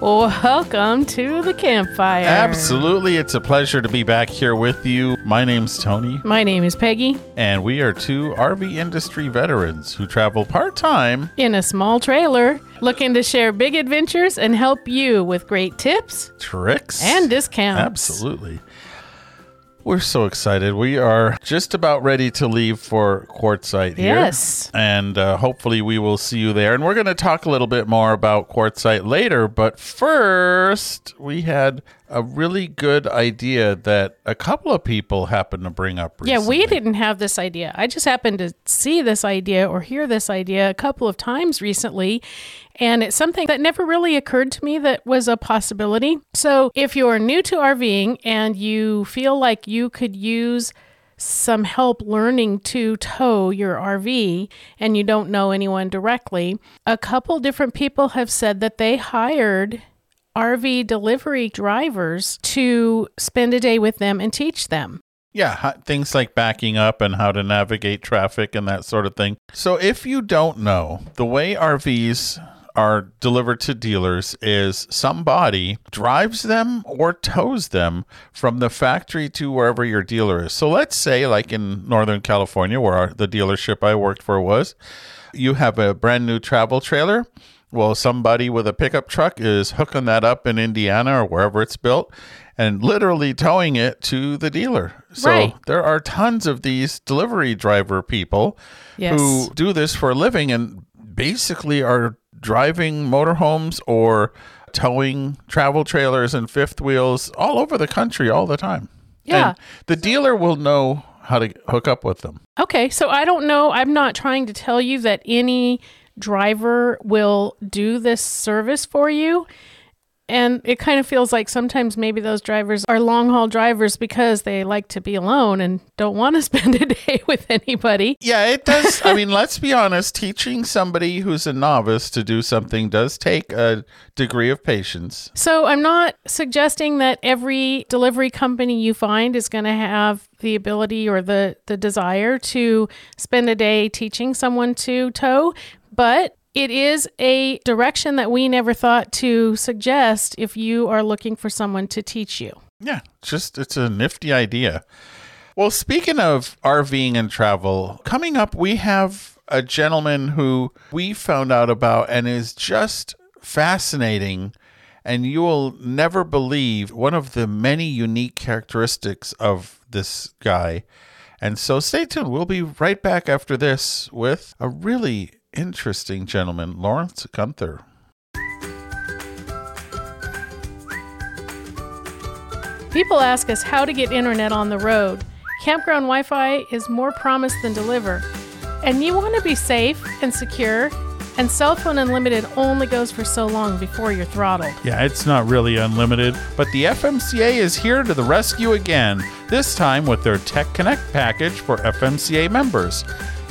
Welcome to the campfire. Absolutely. It's a pleasure to be back here with you. My name's Tony, My name is Peggy. and we are two RV industry veterans who travel part time. In a small trailer, looking to share big adventures and help you with great tips Tricks and discounts. Absolutely. We're so excited. We are just about ready to leave for Quartzsite here. Yes. And uh, hopefully we will see you there. And we're going to talk a little bit more about Quartzsite later. But first, we had a really good idea that a couple of people happened to bring up Yeah, we didn't have this idea. I just happened to see this idea or hear this idea a couple of times recently. And it's something that never really occurred to me that was a possibility. So, if you're new to RVing and you feel like you could use some help learning to tow your RV and you don't know anyone directly, a couple different people have said that they hired RV delivery drivers to spend a day with them and teach them. Yeah, things like backing up and how to navigate traffic and that sort of thing. So, if you don't know, the way RVs are delivered to dealers is somebody drives them or tows them from the factory to wherever your dealer is. So, let's say, like in Northern California, where the dealership I worked for was, you have a brand new travel trailer. Well, somebody with a pickup truck is hooking that up in Indiana or wherever it's built and literally towing it to the dealer. So Right. there are tons of these delivery driver people Yes. who do this for a living and basically are driving motorhomes or towing travel trailers and fifth wheels all over the country all the time. Yeah. And the dealer will know how to hook up with them. Okay, so I don't know. I'm not trying to tell you that any driver will do this service for you. And it kind of feels like sometimes maybe those drivers are long haul drivers because they like to be alone and don't want to spend a day with anybody. Yeah, it does. I mean, let's be honest. Teaching somebody who's a novice to do something does take a degree of patience. So I'm not suggesting that every delivery company you find is going to have the ability or the the desire to spend a day teaching someone to tow, but it is a direction that we never thought to suggest if you are looking for someone to teach you. Yeah, just it's a nifty idea. Well, speaking of RVing and travel, coming up, we have a gentleman who we found out about and is just fascinating. And you will never believe one of the many unique characteristics of this guy. And so stay tuned. We'll be right back after this with a really interesting gentleman, Lawrence Gunther. People ask us how to get internet on the road. Campground Wi Fi is more promise than deliver. And you want to be safe and secure, and cell phone unlimited only goes for so long before you're throttled. Yeah, it's not really unlimited, but the FMCA is here to the rescue again, this time with their Tech Connect package for FMCA members.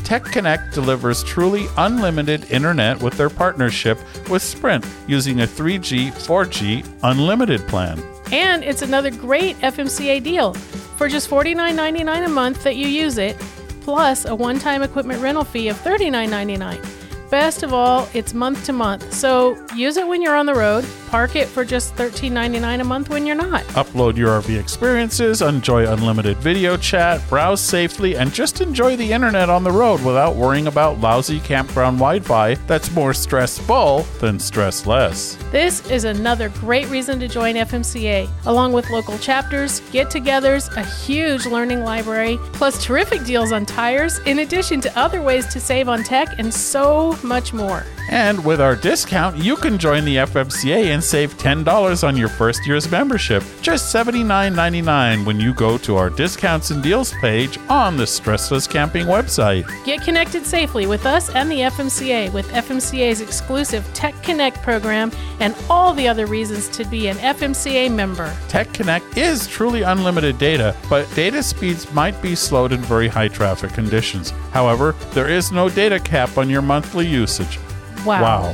Tech Connect delivers truly unlimited internet with their partnership with Sprint using a 3G, 4G unlimited plan. And it's another great FMCA deal. For just $49.99 a month that you use it, plus a one time equipment rental fee of $39.99. Best of all, it's month to month. So use it when you're on the road, park it for just $13.99 a month when you're not. Upload your RV experiences, enjoy unlimited video chat, browse safely, and just enjoy the internet on the road without worrying about lousy campground Wi Fi that's more stressful than stressless. This is another great reason to join FMCA, along with local chapters, get togethers, a huge learning library, plus terrific deals on tires, in addition to other ways to save on tech and so much more. And with our discount, you can join the FMCA and save $10 on your first year's membership, just $79.99 when you go to our discounts and deals page on the Stressless Camping website. Get connected safely with us and the FMCA with FMCA's exclusive Tech Connect program and all the other reasons to be an FMCA member. Tech Connect is truly unlimited data, but data speeds might be slowed in very high traffic conditions. However, there is no data cap on your monthly usage. Wow. Wow.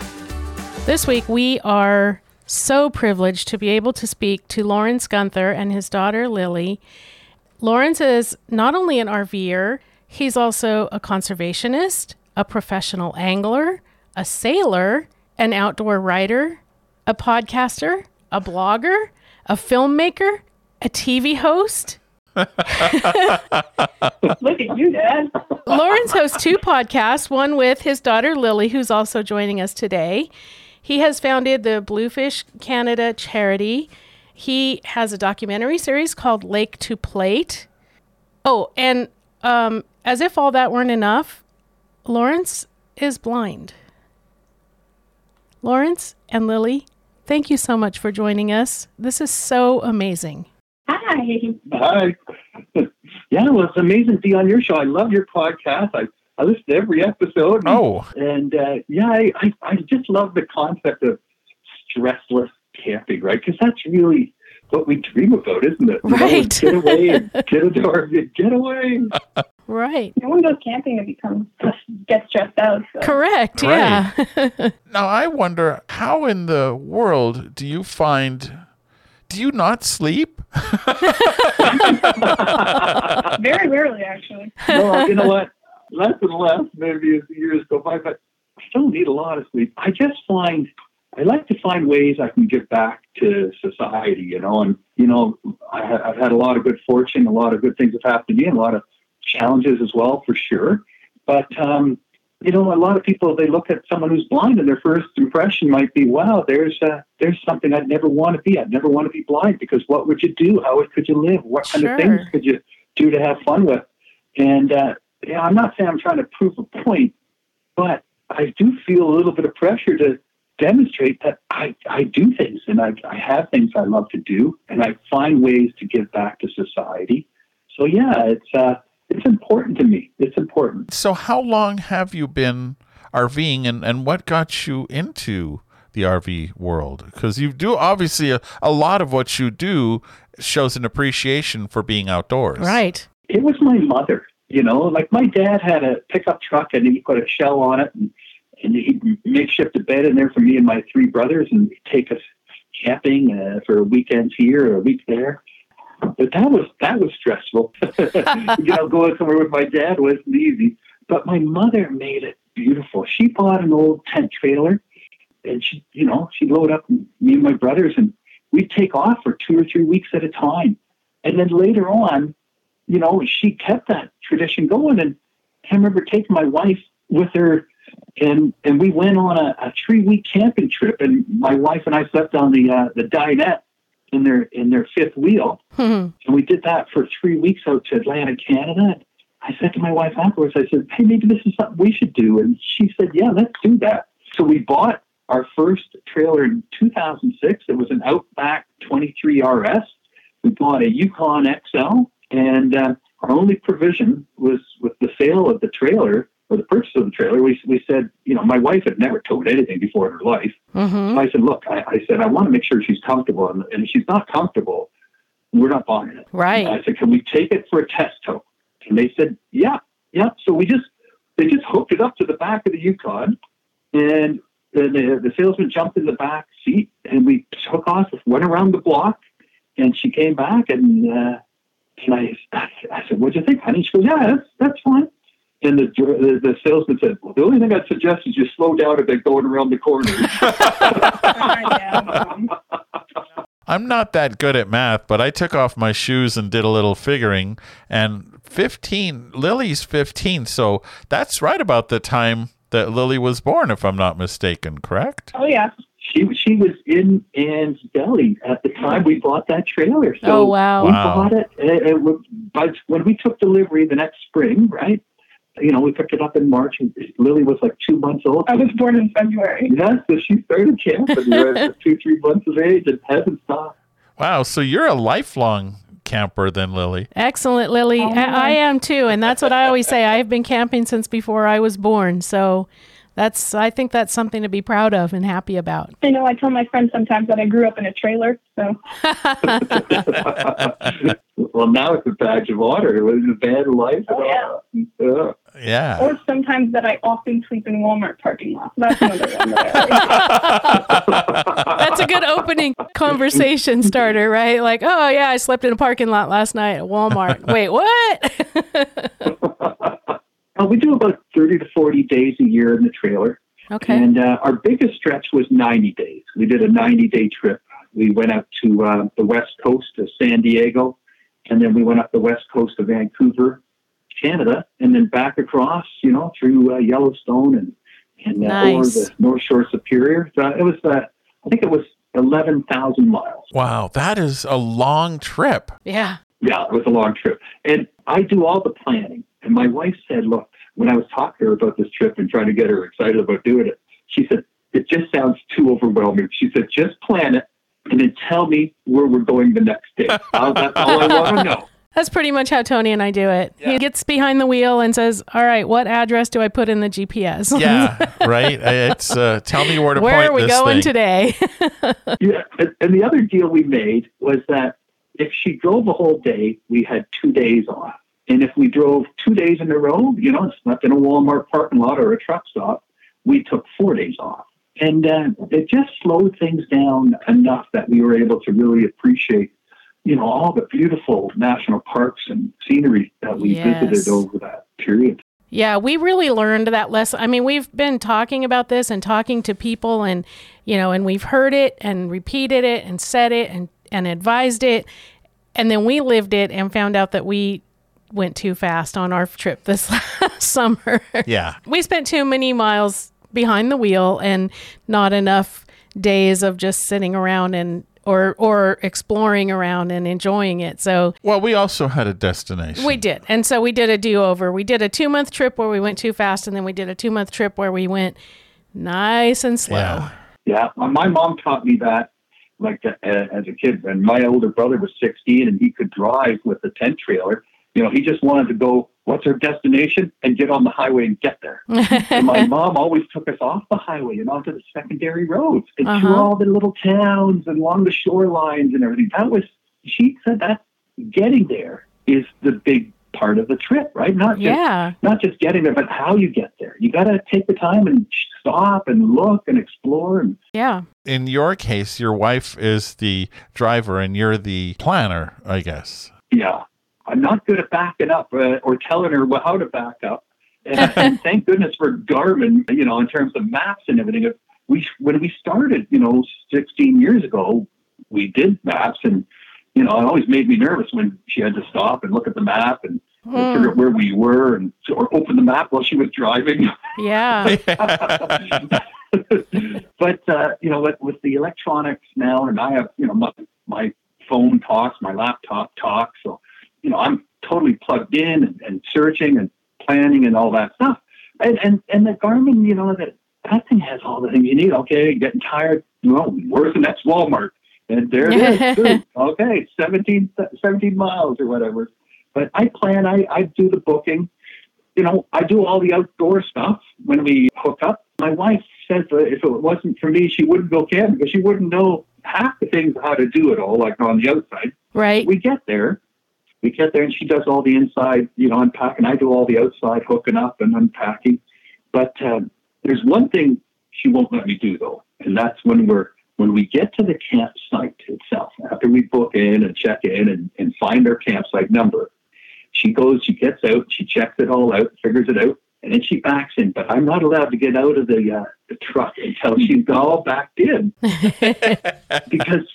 This week, we are so privileged to be able to speak to Lawrence Gunther and his daughter Lily. Lawrence is not only an RVer, he's also a conservationist, a professional angler, a sailor, an outdoor writer, a podcaster, a blogger, a filmmaker, a TV host. Look at you, Dad. Lawrence hosts two podcasts, one with his daughter Lily, who's also joining us today. He has founded the Bluefish Canada charity. He has a documentary series called Lake to Plate. Oh, and um, as if all that weren't enough, Lawrence is blind. Lawrence and Lily, thank you so much for joining us. This is so amazing. Hi. Hi. yeah, well, it's amazing to be on your show. I love your podcast. I, I listen to every episode. And, Oh, And uh, yeah, I, I, I just love the concept of stressless camping, right? Because that's really what we dream about, isn't it? You know, Right. get away and get a door, get away. Right. No one goes camping and becomes gets stressed out. So. Correct. Right. Yeah. now I wonder how in the world do you find. Do you not sleep? Very rarely, actually. no, you know what? Less and less, maybe as the years go by, but I still need a lot of sleep. I just find I like to find ways I can give back to society, you know, and you know, I, I've had a lot of good fortune, a lot of good things have happened to me, and a lot of challenges as well, for sure. But um, you know, a lot of people they look at someone who's blind, and their first impression might be, "Wow, there's uh, there's something I'd never want to be. I'd never want to be blind because what would you do? How could you live? What kind of things could you do to have fun with?" And uh, yeah, I'm not saying I'm trying to prove a point, but I do feel a little bit of pressure to demonstrate that I, I do things and I, I have things I love to do and I find ways to give back to society. So yeah, it's uh, it's important to me. It's important. So, how long have you been RVing and, and what got you into the RV world? Because you do obviously a, a lot of what you do shows an appreciation for being outdoors. right. It was my mother, you know, like my dad had a pickup truck and he put a shell on it and, and he'd makeshift a bed in there for me and my three brothers and take us camping uh, for weekends here or a week there. But that was that was stressful. you know, going somewhere with my dad wasn't easy. But my mother made it beautiful. She bought an old tent trailer and she you know, she'd load up me and my brothers and we'd take off for two or three weeks at a time. And then later on, you know, she kept that tradition going. And I remember taking my wife with her, and and we went on a, a three week camping trip. And my wife and I slept on the uh, the dinette in their in their fifth wheel, Hmm. and we did that for three weeks out to Atlantic, Canada. And I said to my wife afterwards, I said, "Hey, maybe this is something we should do." And she said, "Yeah, let's do that." So we bought our first trailer in 2006. It was an Outback 23 RS. We bought a Yukon XL, and uh, our only provision was with the sale of the trailer or the purchase of the trailer. We, we said, you know, my wife had never towed anything before in her life. hmm So I said, look, I, I said, I want to make sure she's comfortable. And, and if she's not comfortable, we're not buying it. Right. I said, can we take it for a test tow? And they said, yeah, yeah. So we just, they just hooked it up to the back of the Yukon and the, the, the salesman jumped in the back seat and we took off, went around the block and she came back and, uh, and I, I said, what'd you think, honey? She goes, yeah, that's, that's fine. And the, the, the salesman said, well, the only thing I'd suggest is you slow down a bit going around the corner. I'm not that good at math, but I took off my shoes and did a little figuring. And 15, Lily's 15. So that's right about the time that Lily was born, if I'm not mistaken, correct? Oh yeah. she she was in Anne's belly at the time we bought that trailer. So Oh, wow. we Wow. bought it. And, and we- but when we took delivery the next spring, right? You know, we picked it up in March, and Lily was like two months old. I was born in February. Yeah, so she started camping at two, three months of age and hasn't stopped. Wow. So you're a lifelong camper then, Lily. Excellent, Lily. Oh, I, I am too, and that's what I always say. I have been camping since before I was born, so that's I think that's something to be proud of and happy about. I know I tell my friends sometimes that I grew up in a trailer, so well, now it's a badge of honor. It was a bad life. Oh, yeah. yeah. Yeah. or sometimes that I often sleep in Walmart parking lots. That's another one that That's a good opening conversation starter, right? Like, oh yeah, I slept in a parking lot last night at Walmart. Wait, what? Uh, we do about 30 to 40 days a year in the trailer. okay. And uh, our biggest stretch was 90 days. We did a 90 day trip. We went out to uh, the west coast of San Diego, and then we went up the west coast of Vancouver, Canada, and then back across, you know, through uh, Yellowstone and, and uh, over the North Shore Superior. So it was, uh, I think it was 11,000 miles. Wow. That is a long trip. Yeah. Yeah, it was a long trip. And I do all the planning. And my wife said, look, when I was talking to her about this trip and trying to get her excited about doing it, she said, it just sounds too overwhelming. She said, just plan it and then tell me where we're going the next day. Uh, that's all I want to know. That's pretty much how Tony and I do it. Yeah. He gets behind the wheel and says, "All right, what address do I put in the GPS? Yeah. right. It's uh, tell me where to Where point are we this going thing. today?" Yeah. And, and the other deal we made was that if she drove a whole day, we had two days off. And if we drove two days in a row, you know, it's not in a Walmart parking lot or a truck stop, we took four days off. And uh, it just slowed things down enough that we were able to really appreciate, you know, all the beautiful national parks and scenery that we Yes. visited over that period. Yeah, we really learned that lesson. I mean, we've been talking about this and talking to people and you know, and we've heard it and repeated it and said it and and advised it. And then we lived it and found out that we went too fast on our trip this summer. Yeah. we spent too many miles behind the wheel and not enough days of just sitting around and or or exploring around and enjoying it. So Well, we also had a destination. we did. And so we did a do over. We did a two month trip where we went too fast, and then we did a two month trip where we went nice and slow. Yeah. Yeah, my mom taught me that, like uh, as a kid. And my older brother was 16, and he could drive with a tent trailer. You know, he just wanted to go. What's our destination? And get on the highway and get there. and my mom always took us off the highway and onto the secondary roads and through Uh-huh. all the little towns and along the shorelines and everything. That was she said that getting there is the big part of the trip, right? Not just yeah. not just getting there, but how you get there. You got to take the time and stop and look and explore. And Yeah. In your case, your wife is the driver and you're the planner, I guess. yeah, I'm not good at backing up uh, or telling her how to back up. And, and thank goodness for Garmin, you know, in terms of maps and everything. We when we started, you know, 16 years ago, we did maps, and you know, it always made me nervous when she had to stop and look at the map and, and Mm. figure out where we were and or open the map while she was driving. Yeah. but uh, you know, with, with the electronics now, and I have you know my my phone talks, my laptop talks, so you know I'm totally plugged in and, and searching and planning and all that stuff. And and and the Garmin, you know, that that thing has all the things you need. Okay, getting tired. Well, where's the next Walmart? And there it is. Okay, 17, 17 miles or whatever. But I plan. I I do the booking you know, I do all the outdoor stuff when we hook up. My wife says that if it wasn't for me, she wouldn't go camping because she wouldn't know half the things how to do it all, like on the outside. right. We get there, we get there, and she does all the inside, you know, unpacking. I do all the outside hooking up and unpacking. But um, there's one thing she won't let me do though, and that's when we're when we get to the campsite itself. After we book in and check in and, and find our campsite number, she goes, she gets out, she checks it all out, figures it out, and then she backs in. But I'm not allowed to get out of the uh, the truck until she's all backed in, because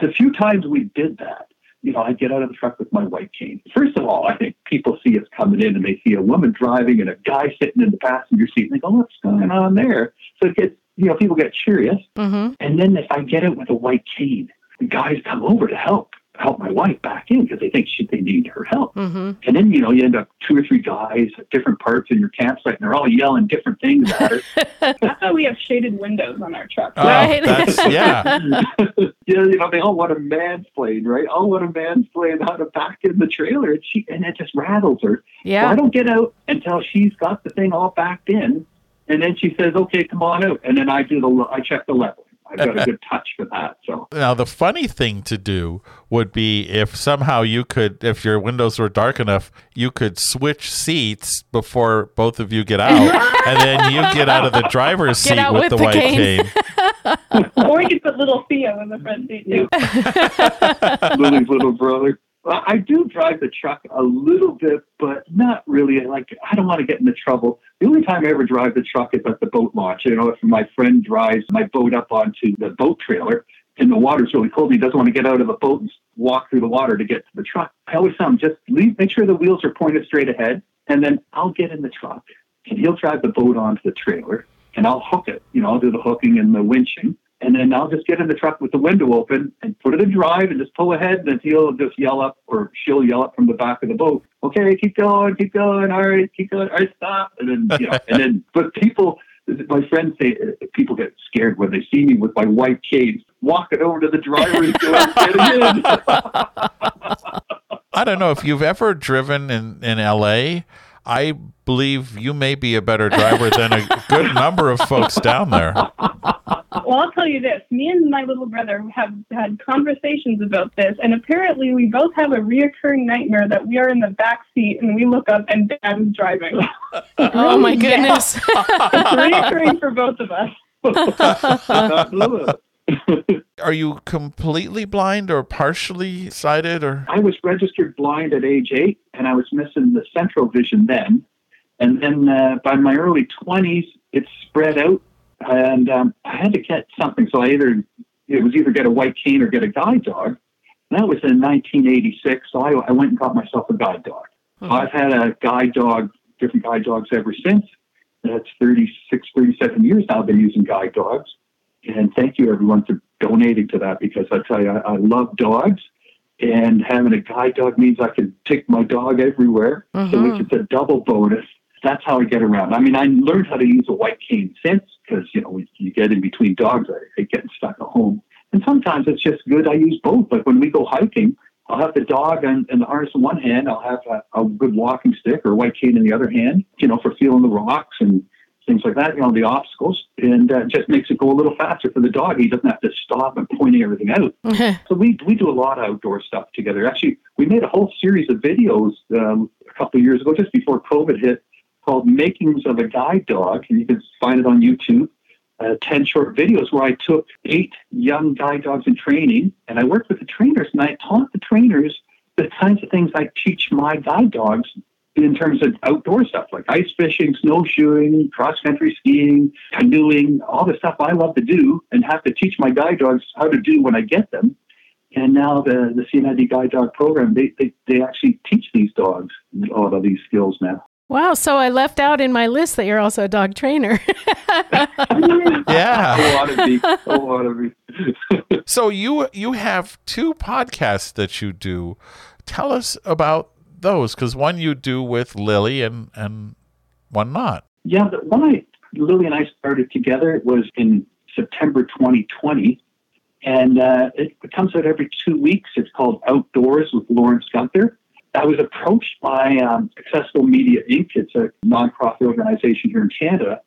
the few times we did that, you know, I get out of the truck with my white cane. First of all, I think people see us coming in and they see a woman driving and a guy sitting in the passenger seat, and they go, "What's going on there?" So it gets, you know, people get curious. hmm And then if I get it with a white cane, the guys come over to help. Help my wife back in because they think she, they need her help. hmm And then, you know, you end up two or three guys at different parts in your campsite and they're all yelling different things at her. That's why we have shaded windows on our truck. Oh, Right. that's, yeah. yeah, you know, they all want to mansplain, right? All want to mansplain how to back in the trailer. And she and it just rattles her. So I don't get out until she's got the thing all backed in. And then she says, okay, come on out. And then I do the, I check the level. I've got a good touch for that. So Now, the funny thing to do would be if somehow you could, if your windows were dark enough, you could switch seats before both of you get out, and then you get out of the driver's Get seat with, with the, the white cane. cane. or you could put little Theo in the front seat too. Lily's little brother. Well, I do drive the truck a little bit, but not really. Like, I don't want to get into trouble. The only time I ever drive the truck is at the boat launch. You know, if my friend drives my boat up onto the boat trailer and the water's really cold, and he doesn't want to get out of the boat and walk through the water to get to the truck. I always tell him just leave, make sure the wheels are pointed straight ahead, and then I'll get in the truck and he'll drive the boat onto the trailer and I'll hook it. You know, I'll do the hooking and the winching. And then I'll just get in the truck with the window open and put it in drive and just pull ahead. And then he'll just yell up or she'll yell up from the back of the boat. Okay, keep going, keep going. All right, keep going. All right, stop. And then, you know, and then, but people, my friends say people get scared when they see me with my white cane walking over to the driver's door. I don't know if you've ever driven in, in LA. I believe you may be a better driver than a good number of folks down there. Well, I'll tell you this. Me and my little brother have had conversations about this, and apparently we both have a reoccurring nightmare that we are in the back seat and we look up and Dad is driving. Oh my Yeah. goodness. it's reoccurring for both of us. Are you completely blind or partially sighted or? I was registered blind at age eight, and I was missing the central vision then. And then uh, by my early 20s, it spread out, and um, I had to get something. So I either it was either get a white cane or get a guide dog. And that was in 1986. So I, I went and got myself a guide dog. I've had a guide dog, different guide dogs ever since. That's 36, 37 years now I've been using guide dogs. And thank you everyone for donating to that because I tell you, I, I love dogs. And having a guide dog means I can take my dog everywhere. So Mhm. it's a double bonus. That's how I get around. I mean, I learned how to use a white cane since because, you know, you get in between dogs, I hate getting stuck at home. And sometimes it's just good. I use both. Like when we go hiking, I'll have the dog and, and the harness in one hand. I'll have a, a good walking stick or a white cane in the other hand, you know, for feeling the rocks and things like that, you know, the obstacles. And uh, just makes it go a little faster for the dog. He doesn't have to stop and pointing everything out. So we we do a lot of outdoor stuff together. Actually, we made a whole series of videos um, a couple of years ago, just before COVID hit, called "Makings of a Guide Dog," and you can find it on YouTube. Uh, Ten short videos where I took eight young guide dogs in training, and I worked with the trainers, and I taught the trainers the kinds of things I teach my guide dogs in terms of outdoor stuff like ice fishing, snowshoeing, cross country skiing, canoeing, all the stuff I love to do and have to teach my guide dogs how to do when I get them. And now the, the CNIB guide dog program, they, they, they actually teach these dogs a lot of these skills now. Wow. So I left out in my list that you're also a dog trainer. Yeah. A lot of me. A lot of me. So you you have two podcasts that you do. Tell us about those because one you do with Lily and and one not. Yeah, the one I Lily and I started together It was in September 2020, and uh, it comes out every two weeks. It's called Outdoors with Lawrence Gunther. I was approached by um, Accessible Media Inc. It's a nonprofit organization here in Canada.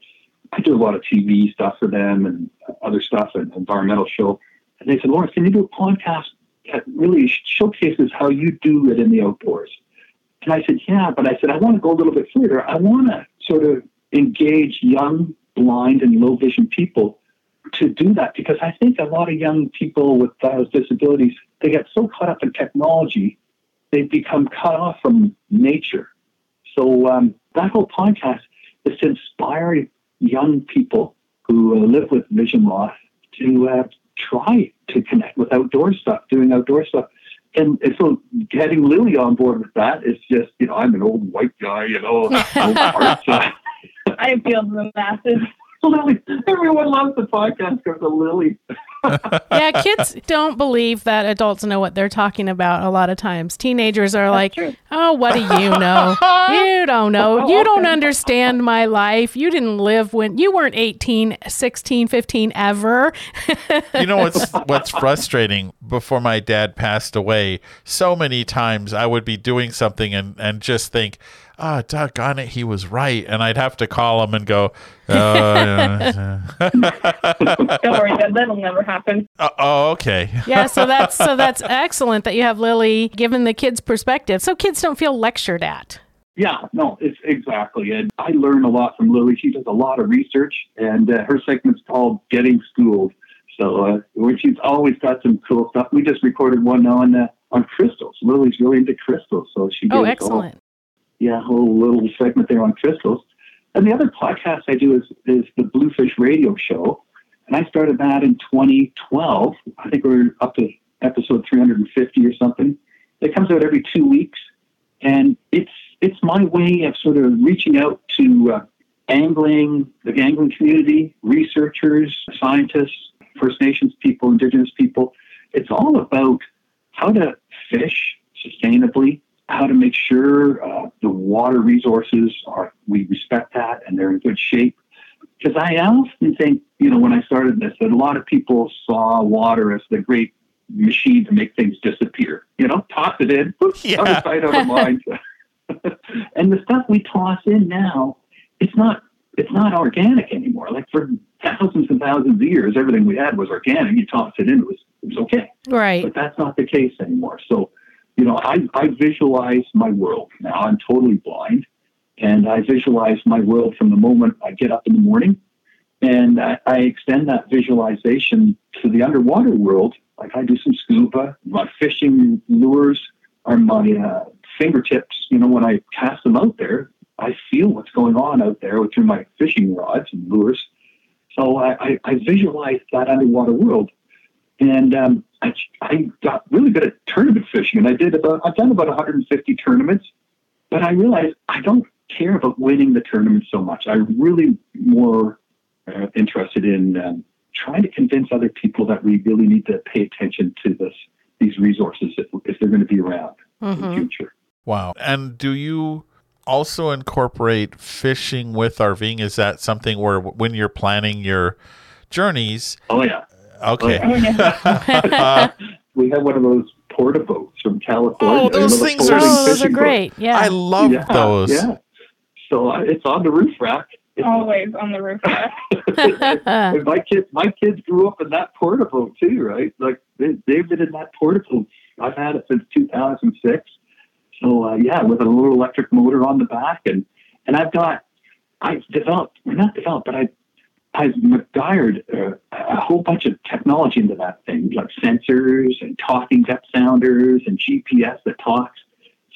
I do a lot of TV stuff for them and other stuff, and environmental show. And they said, Lawrence, can you do a podcast that really showcases how you do it in the outdoors? And I said, yeah, but I said, I want to go a little bit further. I want to sort of engage young, blind, and low vision people to do that because I think a lot of young people with uh, disabilities, they get so caught up in technology, they become cut off from nature. So um, that whole podcast is to inspire young people who uh, live with vision loss to uh, try to connect with outdoor stuff, doing outdoor stuff. And, and so getting Lily on board with that is just, you know, I'm an old white guy, you know, no parts. I appeal to the masses. Lily, everyone loves the podcast because of Lily. Yeah, kids don't believe that adults know what they're talking about a lot of times. Teenagers are like, true. "Oh, what do you know? you don't know. Oh, you don't understand my life. You didn't live when you weren't 18, 16, 15 ever." you know what's what's frustrating before my dad passed away so many times i would be doing something and and just think ah oh, doggone it he was right and i'd have to call him and go oh, yeah, Don't worry, that that'll never happen. uh, oh okay yeah, so that's so that's excellent that you have Lily giving the kids perspective. So kids don't feel lectured at. Yeah, no, it's exactly. And I learn a lot from Lily. She does a lot of research, and uh, her segment's called Getting Schooled. So uh, she's always got some cool stuff. We just recorded one on uh, on crystals. Lily's really into crystals, so she Oh, did a excellent. Yeah, whole little segment there on crystals. And the other podcast I do is is the Bluefish Radio Show, and I started that in 2012. I think we're up to episode 350 or something. It comes out every two weeks, and it's it's my way of sort of reaching out to uh, angling, the angling community, researchers, scientists, First Nations people, Indigenous people. It's all about how to fish sustainably, how to make sure uh, the water resources are we respect that and they're in good shape. Because I often think, you know, when I started this, that a lot of people saw water as the great machine to make things disappear. You know, toss it in, oops, Yeah. out of sight, out of mind. and the stuff we toss in now, it's not it's not organic anymore. Like for thousands and thousands of years, everything we had was organic. You toss it in, it was it was okay. Right. But that's not the case anymore. So, you know, I, I visualize my world now. I'm totally blind. And I visualize my world from the moment I get up in the morning. And I, I extend that visualization to the underwater world. Like I do some scuba. My fishing lures are my uh, fingertips. You know, when I cast them out there, I feel what's going on out there through my fishing rods and lures. So I, I, I visualize that underwater world and um, I, I got really good at tournament fishing, and I did about I've done about 150 tournaments, but I realized I don't care about winning the tournament so much. I'm really more uh, interested in um, trying to convince other people that we really need to pay attention to this these resources if, if they're going to be around in the Mhm. future. wow and do you also incorporate fishing with rving is that something where when you're planning your journeys Oh yeah, okay yeah. we have one of those porta boats from California. Oh, those you know, things are floating Oh, those are fishing boats. great. Yeah. i love yeah, those Yeah. So uh, it's on the roof rack. It's Always on the roof. And my kids, my kids grew up in that porta boat too, right? Like they, they've been in that porta boat. I've had it since 2006. So uh, yeah, with a little electric motor on the back, and and I've got, I've developed, well, not developed, but I, I've MacGyvered uh, a whole bunch of technology into that thing, like sensors and talking depth sounders and GPS that talks.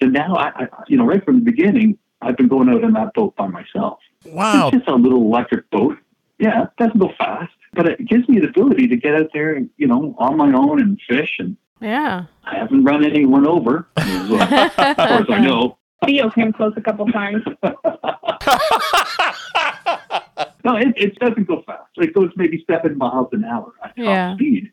So now I, I, you know, right from the beginning, I've been going out on that boat by myself. wow It's just a little electric boat. Yeah, it doesn't go fast, but it gives me the ability to get out there and, you know, on my own and fish. And yeah. I haven't run anyone over, as well, as far as I know. Theo came close a couple times. No, it, it doesn't go fast. It goes maybe seven miles an hour at top Yeah. speed.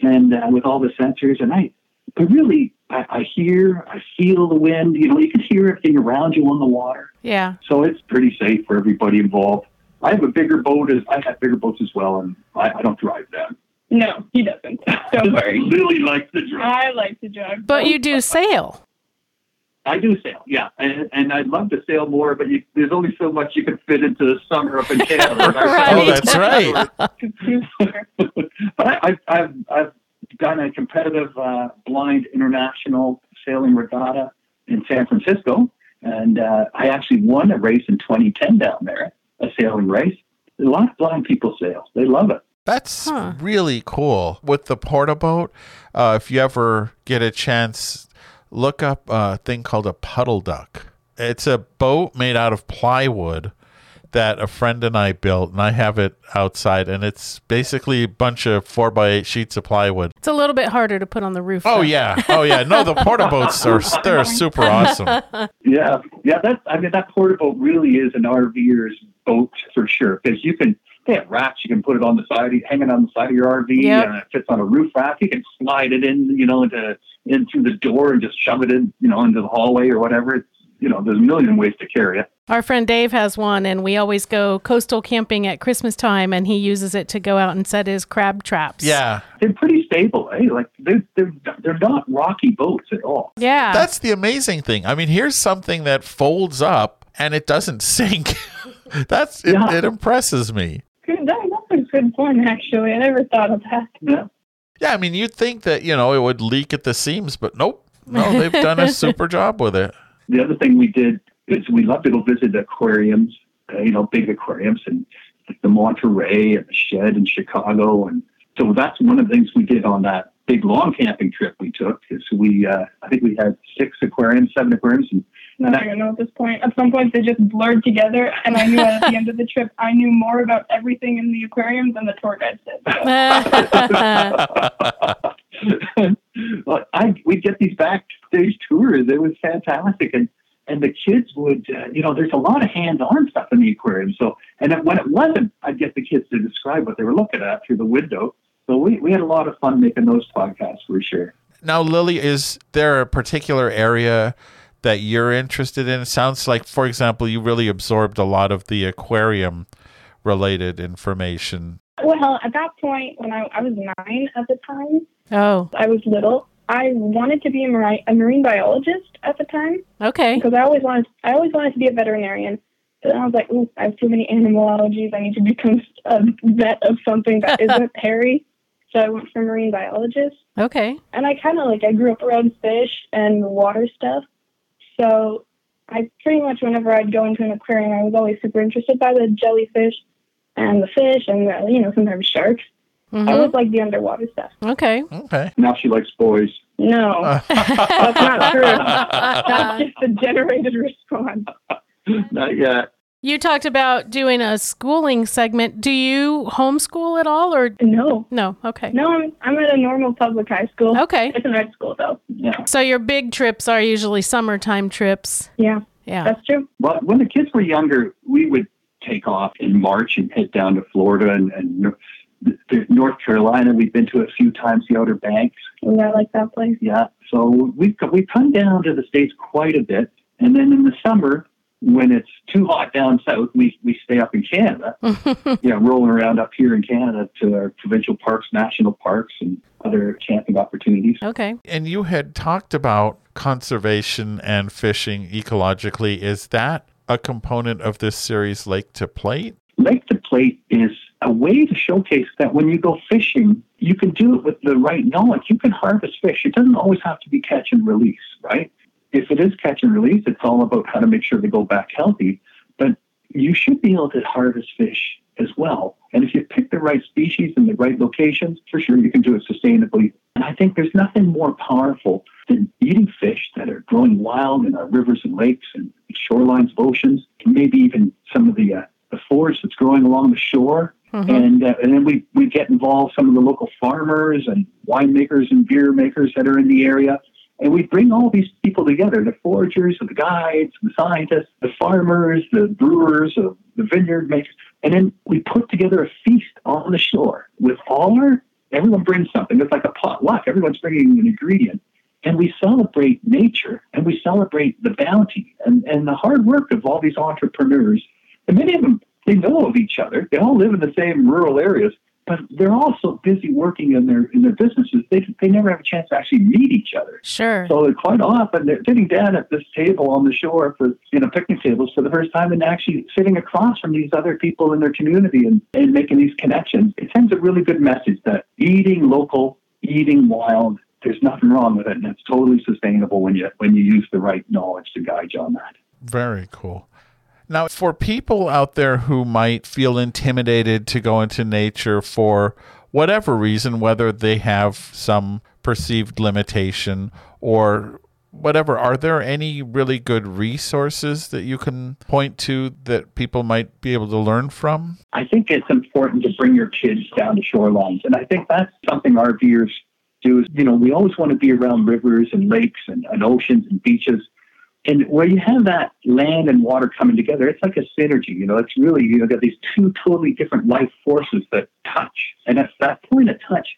And uh, with all the sensors, and I, but really, I, I hear, I feel the wind. You know, you can hear everything around you on the water. Yeah. So it's pretty safe for everybody involved. I have a bigger boat as I have bigger boats as well, and I, I don't drive them. No, he doesn't. Don't worry. Lily likes to drive. I like to drive. But you do sail. I do sail, yeah, and, and I'd love to sail more, but you, there's only so much you can fit into the summer up in Canada. Right. oh that's right but I, I've, I've I've done a competitive uh, blind international sailing regatta in San Francisco, and uh, I actually won a race in 2010 down there, a sailing race. A lot of blind people sail; they love it. That's Huh. really cool. With the porta boat, uh, if you ever get a chance, look up a thing called a puddle duck. It's a boat made out of plywood that a friend and I built, and I have it outside, and it's basically a bunch of four by eight sheets of plywood. It's a little bit harder to put on the roof. Oh though. yeah, oh yeah. No, the porta boats are they're super awesome. Yeah, yeah. That's I mean that porta boat really is an RVer's boat for sure because you can They have racks. You can put it on the side, hanging on the side of your RV. Yep. And it fits on a roof rack. You can slide it in, you know, into in through the door and just shove it in, you know, into the hallway or whatever. It's, you know, there's a million ways to carry it. Our friend Dave has one, and we always go coastal camping at Christmas time, and he uses it to go out and set his crab traps. Yeah. They're pretty stable, eh? Like they're they're they're not rocky boats at all. Yeah. That's the amazing thing. I mean, here's something that folds up and it doesn't sink. That's it, Yeah. it impresses me. Good, that, that's a good point, actually. I never thought of that. Yeah. Yeah, I mean, you'd think that, you know, it would leak at the seams, but nope. No, they've done a super job with it. The other thing we did is we love to go visit aquariums, uh, you know, big aquariums and like the Monterey and the Shedd in Chicago. And so that's one of the things we did on that big long camping trip we took is we, uh, I think we had six aquariums, seven aquariums. And I don't even know at this point. At some point, they just blurred together, and I knew at the end of the trip, I knew more about everything in the aquarium than the tour guide did. So. well, I we'd get these backstage tours. It was fantastic, and and the kids would, uh, you know, there's a lot of hands-on stuff in the aquarium. So, and then when it wasn't, I'd get the kids to describe what they were looking at through the window. So we we had a lot of fun making those podcasts for sure. Now, Lily, is there a particular area that you're interested in? It sounds like, for example, you really absorbed a lot of the aquarium related information. Well, at that point, when I, I was nine at the time, oh, I was little. I wanted to be a marine, a marine biologist at the time okay. because I always wanted I always wanted to be a veterinarian. But then I was like, Ooh, I have too many animal allergies. I need to become a vet of something that isn't hairy. So I went for marine biologist. Okay. and I kind of like I grew up around fish and water stuff, so I pretty much whenever I'd go into an aquarium, I was always super interested by the jellyfish and the fish and the, you know sometimes sharks. I Mhm. always like the underwater stuff. Okay. Okay. Now she likes boys. No, that's not true. That's just a generated response. Not yet. You talked about doing a schooling segment. Do you homeschool at all or No, no? Okay. no, I'm I'm at a normal public high school. Okay. It's a night school though. Yeah. So your big trips are usually summertime trips. Yeah, Yeah. that's true. Well, when the kids were younger, we would take off in March and head down to Florida and, and North Carolina. We've been to a few times, the Outer Banks. Oh, yeah, I like that place. Yeah. So we've we've come down to the states quite a bit, and then in the summer when it's too hot down south, we we stay up in Canada. yeah, rolling around up here in Canada to our provincial parks, national parks, and other camping opportunities. okay. And you had talked about conservation and fishing ecologically. Is that a component of this series, Lake to Plate? Lake to Plate is a way to showcase that when you go fishing, you can do it with the right knowledge. You can harvest fish. It doesn't always have to be catch and release, right? If it is catch and release, it's all about how to make sure they go back healthy. But you should be able to harvest fish as well. And if you pick the right species in the right locations, for sure you can do it sustainably. And I think there's nothing more powerful than eating fish that are growing wild in our rivers and lakes and shorelines of oceans, maybe even some of the uh, the forest that's growing along the shore. And uh, and then we we get involved some of the local farmers and winemakers and beer makers that are in the area. And we bring all these people together, the foragers, and the guides, the scientists, the farmers, the brewers, the vineyard makers. And then we put together a feast on the shore with all our, everyone brings something. It's like a potluck. Everyone's bringing an ingredient. And we celebrate nature and we celebrate the bounty and, and the hard work of all these entrepreneurs. And many of them, they know of each other. They all live in the same rural areas, but they're all so busy working in their in their businesses, they, they never have a chance to actually meet each other. Sure. So they're quite often they're sitting down at this table on the shore for you know picnic tables for the first time and actually sitting across from these other people in their community and, and making these connections. It sends a really good message that eating local, eating wild, there's nothing wrong with it and it's totally sustainable when you when you use the right knowledge to guide you on that. Very cool. Now, for people out there who might feel intimidated to go into nature for whatever reason, whether they have some perceived limitation or whatever, are there any really good resources that you can point to that people might be able to learn from? I think it's important to bring your kids down to shorelines. And I think that's something RVers do is, you know, we always want to be around rivers and lakes and, and oceans and beaches. And where you have that land and water coming together, it's like a synergy. You know, it's really, you know, got these two totally different life forces that touch. And at that point of touch,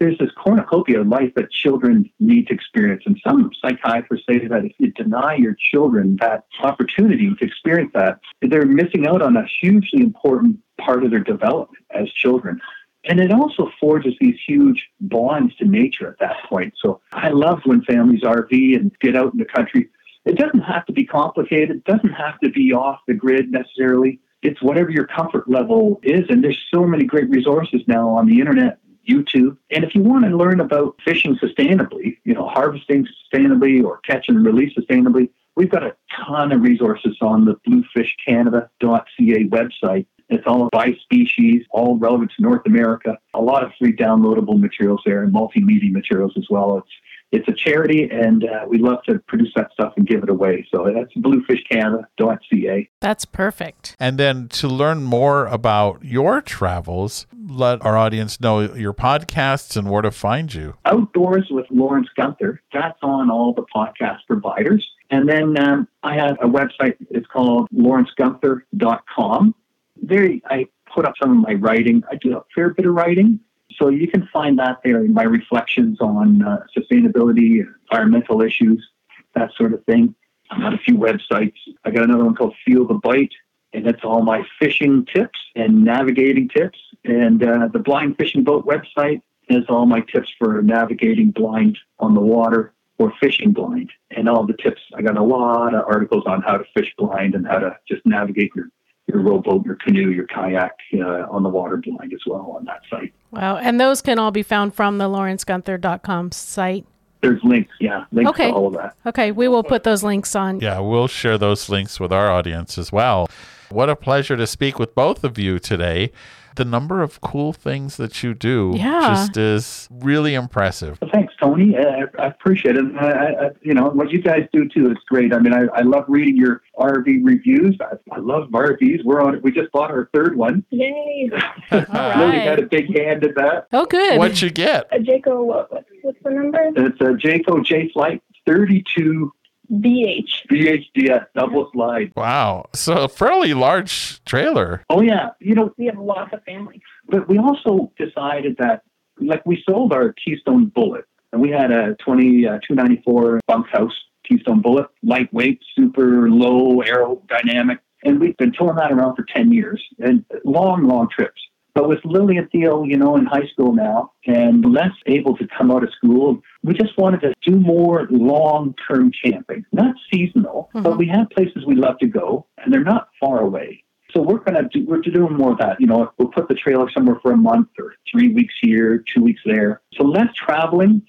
there's this cornucopia of life that children need to experience. And some psychiatrists say that if you deny your children that opportunity to experience that, they're missing out on a hugely important part of their development as children. And it also forges these huge bonds to nature at that point. So I love when families RV and get out in the country. It doesn't have to be complicated, it doesn't have to be off the grid necessarily. It's whatever your comfort level is. And there's so many great resources now on the internet YouTube. And if you want to learn about fishing sustainably, you know, harvesting sustainably or catch and release sustainably, we've got a ton of resources on the bluefishcanada.ca website. It's all by species, all relevant to North America. A lot of free downloadable materials there and multimedia materials as well. It's it's a charity, and uh, we love to produce that stuff and give it away. So that's bluefishcanada.ca. That's perfect. And then to learn more about your travels, let our audience know your podcasts and where to find you. Outdoors with Lawrence Gunther. That's on all the podcast providers. And then um, I have a website. It's called lawrencegunther.com. There, I put up some of my writing. I do a fair bit of writing. So you can find that there in my reflections on uh, sustainability, environmental issues, that sort of thing. I've got a few websites. I got another one called Feel the Bite, and it's all my fishing tips and navigating tips. And uh, the Blind Fishing Boat website has all my tips for navigating blind on the water or fishing blind and all the tips. I got a lot of articles on how to fish blind and how to just navigate your your rowboat, your canoe, your kayak uh, on the water blind as well on that site. Wow. And those can all be found from the lawrencegunther.com site. There's links, yeah, links okay. to all of that. Okay, we will put those links on. Yeah, we'll share those links with our audience as well. What a pleasure to speak with both of you today the number of cool things that you do yeah. just is really impressive. Well, thanks, Tony. Uh, I appreciate it. I, I, you know, what you guys do too is great. I mean, I, I love reading your RV reviews. I, I love RVs. We're on it. We just bought our third one. Yay! All Lily had a big hand in that. Oh, good. What'd you get? A Jayco, what, what, what's the number? It's a Jayco Jay Flight 32 BH. VHDS double slide. Wow. So a fairly large trailer. Oh yeah, you know, We have lots of family. but we also decided that, like, we sold our Keystone Bullet, and we had a 20 uh, 294 bunkhouse Keystone Bullet, lightweight, super low aerodynamic, and we've been towing that around for 10 years, and long, long trips. But with Lily and Theo, you know, in high school now and less able to come out of school, we just wanted to do more long term camping, not seasonal, but Mhm. we have places we love to go and they're not far away. So we're gonna do we're doing more of that. You know, we'll put the trailer somewhere for a month or three weeks here, two weeks there. So less traveling,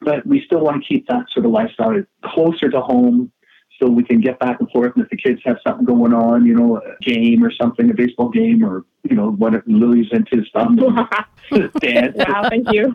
but we still want to keep that sort of lifestyle closer to home so we can get back and forth. And if the kids have something going on, you know, a game or something, a baseball game, or you know, what if Lily's into stuff, dance. wow, thank you.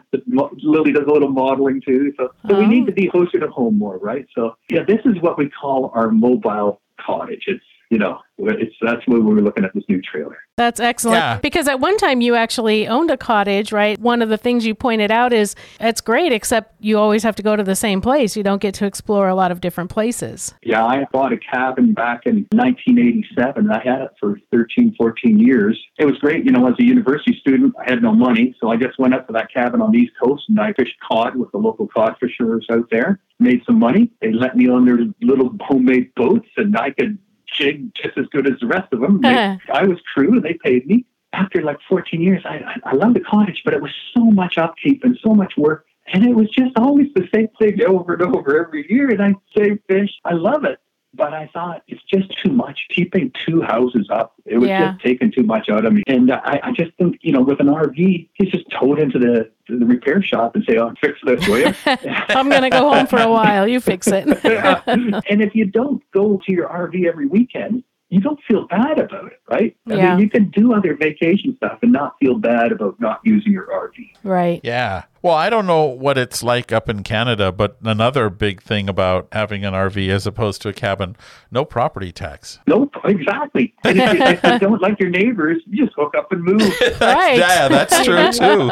Lily does a little modeling too, so, so we Oh. need to be closer to home more, right? So yeah, this is what we call our mobile cottage. It's you know, it's that's where we were looking at this new trailer. That's excellent. Yeah. Because at one time you actually owned a cottage, right? One of the things you pointed out is it's great, except you always have to go to the same place. You don't get to explore a lot of different places. Yeah, I bought a cabin back in 1987. I had it for 13, 14 years. It was great. You know, as a university student, I had no money, so I just went up to that cabin on the East Coast and I fished cod with the local cod fishers out there. Made some money. They let me on their little homemade boats, and I could jig just as good as the rest of them. They, I was crew, and they paid me. After like 14 years, I, I, I loved the cottage, but it was so much upkeep and so much work. And it was just always the same thing over and over every year. And I'd save fish. I love it. But I thought it's just too much. Keeping two houses up, it was Yeah. just taking too much out of me. And uh, I, I just think, you know, with an RV, he's just towed into the, the repair shop and say, oh, fix this, will you? I'm going to go home for a while. You fix it. Yeah. and if you don't go to your RV every weekend, you don't feel bad about it, right? I Yeah. mean, you can do other vacation stuff and not feel bad about not using your RV. right. Yeah. Well, I don't know what it's like up in Canada, but another big thing about having an RV as opposed to a cabin, no property tax. Nope, exactly. And if you, if you don't like your neighbors, you just hook up and move. Right. yeah, that's true too.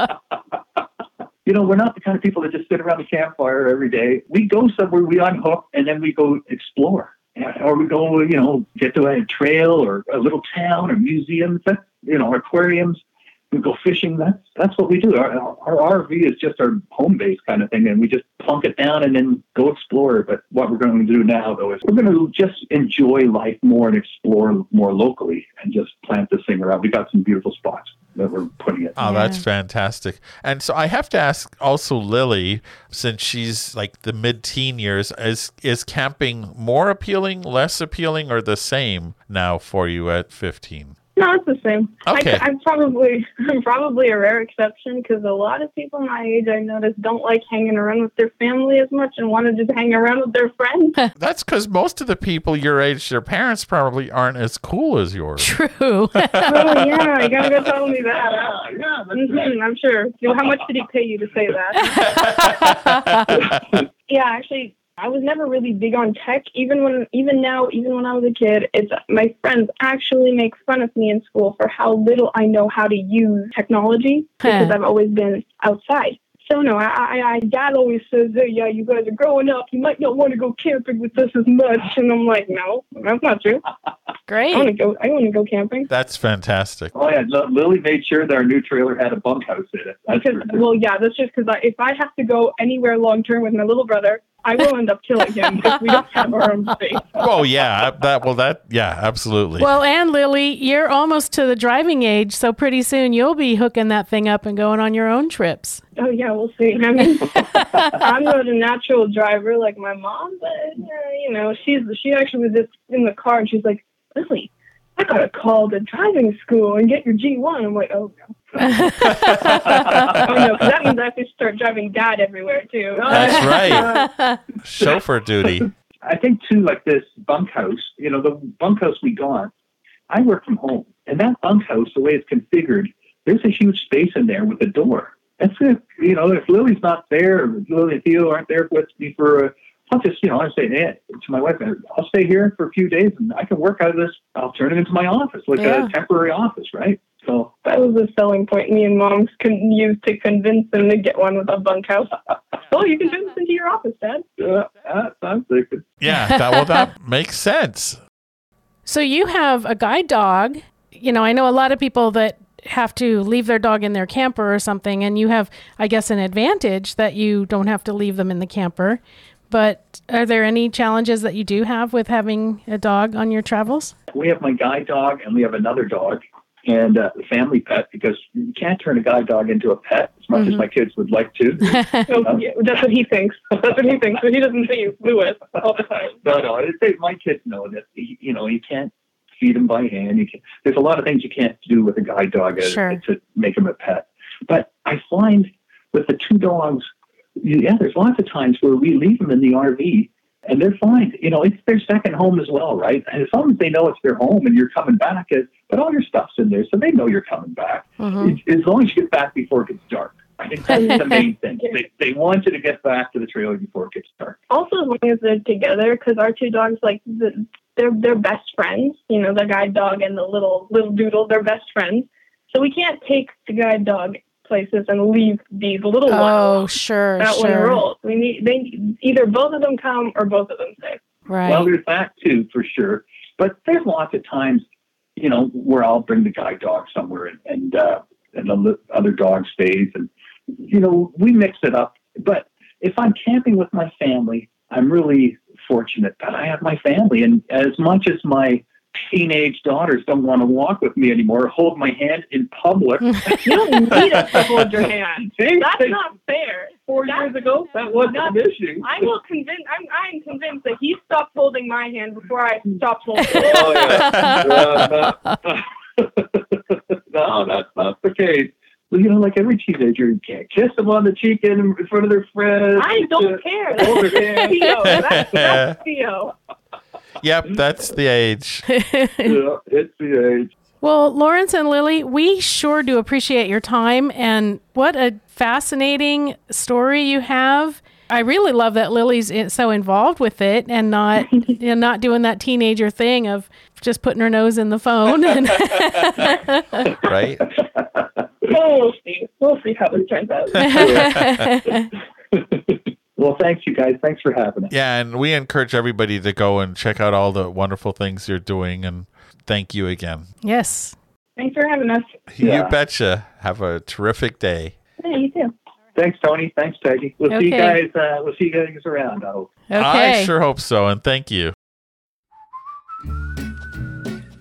You know, we're not the kind of people that just sit around the campfire every day. We go somewhere, we unhook, and then we go explore. Or we go, you know, get to a trail or a little town or museums, you know, aquariums. We go fishing. That's that's what we do. Our, our RV is just our home base kind of thing, and we just plunk it down and then go explore. But what we're going to do now, though, is we're going to just enjoy life more and explore more locally, and just plant this thing around. We got some beautiful spots that we're putting it. Oh, Yeah. that's fantastic. And so I have to ask also Lily, since she's like the mid-teen years, is is camping more appealing, less appealing, or the same now for you at 15? No, it's the same. Okay. I, I'm probably I'm probably a rare exception because a lot of people my age I notice don't like hanging around with their family as much and want to just hang around with their friends. That's because most of the people your age, their parents probably aren't as cool as yours. True. oh yeah, you gotta go tell me that. Yeah, yeah, that's right. hmm I'm sure. You know, how much did he pay you to say that? yeah, actually, I was never really big on tech. Even when, even now, even when I was a kid, it's my friends actually make fun of me in school for how little I know how to use technology because I've always been outside. So no, I, I, I dad always says, hey, yeah, you guys are growing up. You might not want to go camping with us as much. And I'm like, no, that's not true. Great. I want to go. I want to go camping. That's fantastic. Oh yeah, L- Lily made sure that our new trailer had a bunkhouse in it. That's Because, well, yeah, that's just because if I have to go anywhere long term with my little brother, I will end up killing him if we don't have our own space. Oh yeah, that well that yeah, absolutely. Well, and Lily, you're almost to the driving age, so pretty soon you'll be hooking that thing up and going on your own trips. Oh yeah, we'll see. I mean, I'm not a natural driver like my mom, but uh, you know, she's she actually was just in the car and she's like, Lily, I gotta call the driving school and get your G1. I'm like, oh no. oh no, 'cause that means I have to start driving dad everywhere too. That's right. Chauffeur duty. I think too, like this bunkhouse, you know, the bunkhouse we got, I work from home. And that bunkhouse, the way it's configured, there's a huge space in there with a door. That's it. You know, if Lily's not there, or Lily and Theo aren't there with me for, uh, I'll just, you know, I say hey, to my wife, I'll stay here for a few days and I can work out of this. I'll turn it into my office, like Yeah. a temporary office, right? So That was a selling point me and moms can use to convince them to get one with a bunkhouse. oh, you can turn this into your office, Dad. that sounds like. Yeah, that well that makes sense. So you have a guide dog. You know, I know a lot of people that have to leave their dog in their camper or something, and you have, I guess, an advantage that you don't have to leave them in the camper. But are there any challenges that you do have with having a dog on your travels? we have my guide dog and we have another dog and uh, family pet because you can't turn a guide dog into a pet as much as my kids would like to. Oh, yeah, that's what he thinks. That's what he thinks. But he doesn't say Lewis all the time. no, no, it's, it, my kids know that you you know you can't feed them by hand. You can, there's a lot of things you can't do with a guide dog as, Sure. to make them a pet. But I find with the two dogs, you- yeah, there's lots of times where we leave them in the RV and they're fine. You know, it's their second home as well, right? And as long as they know it's their home and you're coming back, it, but all your stuff's in there, so they know you're coming back. Mhm. As long as you get back before it gets dark. I think that's the main thing. They, they want you to get back to the trailer before it gets dark. Also, as long as they're together, because our two dogs, like, the, they're they're best friends. You know, the guide dog and the little little doodle, they're best friends. So we can't take the guide dog places and leave these little ones. Oh, ones. sure, That one sure. rolls. We need they either both of them come or both of them stay. Right. Well, there's that too, for sure. But there's lots of times, you know, where I'll bring the guide dog somewhere and and, uh, and the other dog stays, and you know, we mix it up. But if I'm camping with my family, I'm really fortunate that I have my family, and as much as my teenage daughters don't want to walk with me anymore, hold my hand in public. You don't need us to hold your hand. That's not fair. four That's- years ago, that wasn't an issue. I will convince. I'm. I'm convinced that he stopped holding my hand before I stopped holding. Oh, yeah. Uh, no. that's not the case. Well, you know, like every teenager, you can't kiss them on the cheek in, in front of their friends. I don't care. hold That's. Theo. That's, that's Theo. Yep, mm-hmm. that's the age. Yeah, it's the age. Well, Lawrence and Lily, we sure do appreciate your time and what a fascinating story you have. I really love that Lily's so involved with it and not and not doing that teenager thing of just putting her nose in the phone. And Right? Oh, we'll see. We'll see how this turns out. Well, thanks, you guys. Thanks for having us. Yeah, and we encourage everybody to go and check out all the wonderful things you're doing. And thank you again. Yes. Thanks for having us. Yeah. You betcha. Have a terrific day. Yeah, you too. Thanks, Tony. Thanks, Peggy. We'll see you guys. Uh, we'll see you guys around. I hope. Okay. I sure hope so. And thank you.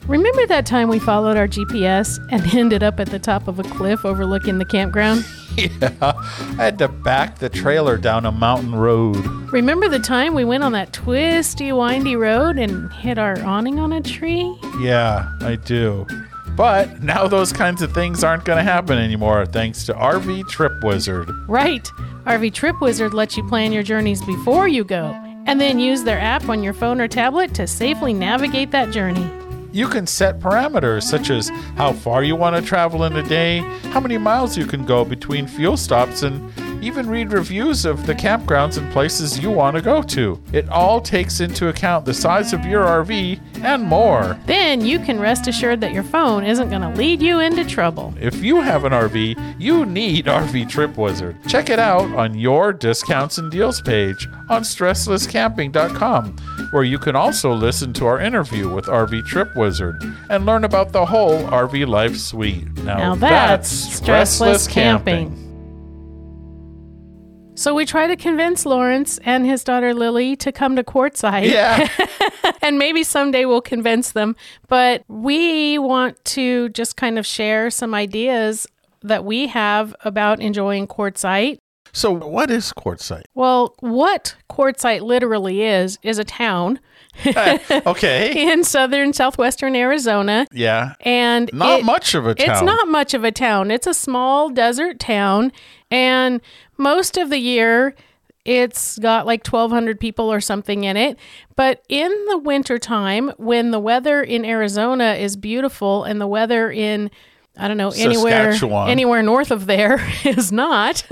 Remember that time we followed our GPS and ended up at the top of a cliff overlooking the campground? Yeah, I had to back the trailer down a mountain road. Remember the time we went on that twisty, windy road and hit our awning on a tree? Yeah, I do. But now those kinds of things aren't going to happen anymore thanks to RV Trip Wizard. Right. RV Trip Wizard lets you plan your journeys before you go, and then use their app on your phone or tablet to safely navigate that journey. You can set parameters such as how far you want to travel in a day, how many miles you can go between fuel stops, and even read reviews of the campgrounds and places you want to go to. It all takes into account the size of your RV and more. Then you can rest assured that your phone isn't going to lead you into trouble. If you have an RV, you need RV Trip Wizard. Check it out on your discounts and deals page on stresslesscamping.com, where you can also listen to our interview with RV Trip Wizard and learn about the whole RV life suite. Now, Now that's stressless camping. So we try to convince Lawrence and his daughter Lily to come to Quartzsite. Yeah. and maybe someday we'll convince them. But we want to just kind of share some ideas that we have about enjoying Quartzsite. So, what is Quartzsite? Well, what Quartzsite literally is, is a town Okay. in southern southwestern Arizona. Yeah. And Not it- much of a town. It's not much of a town. It's a small desert town. And most of the year, it's got like 1,200 people or something in it. But in the wintertime, when the weather in Arizona is beautiful and the weather in I don't know anywhere anywhere north of there is not.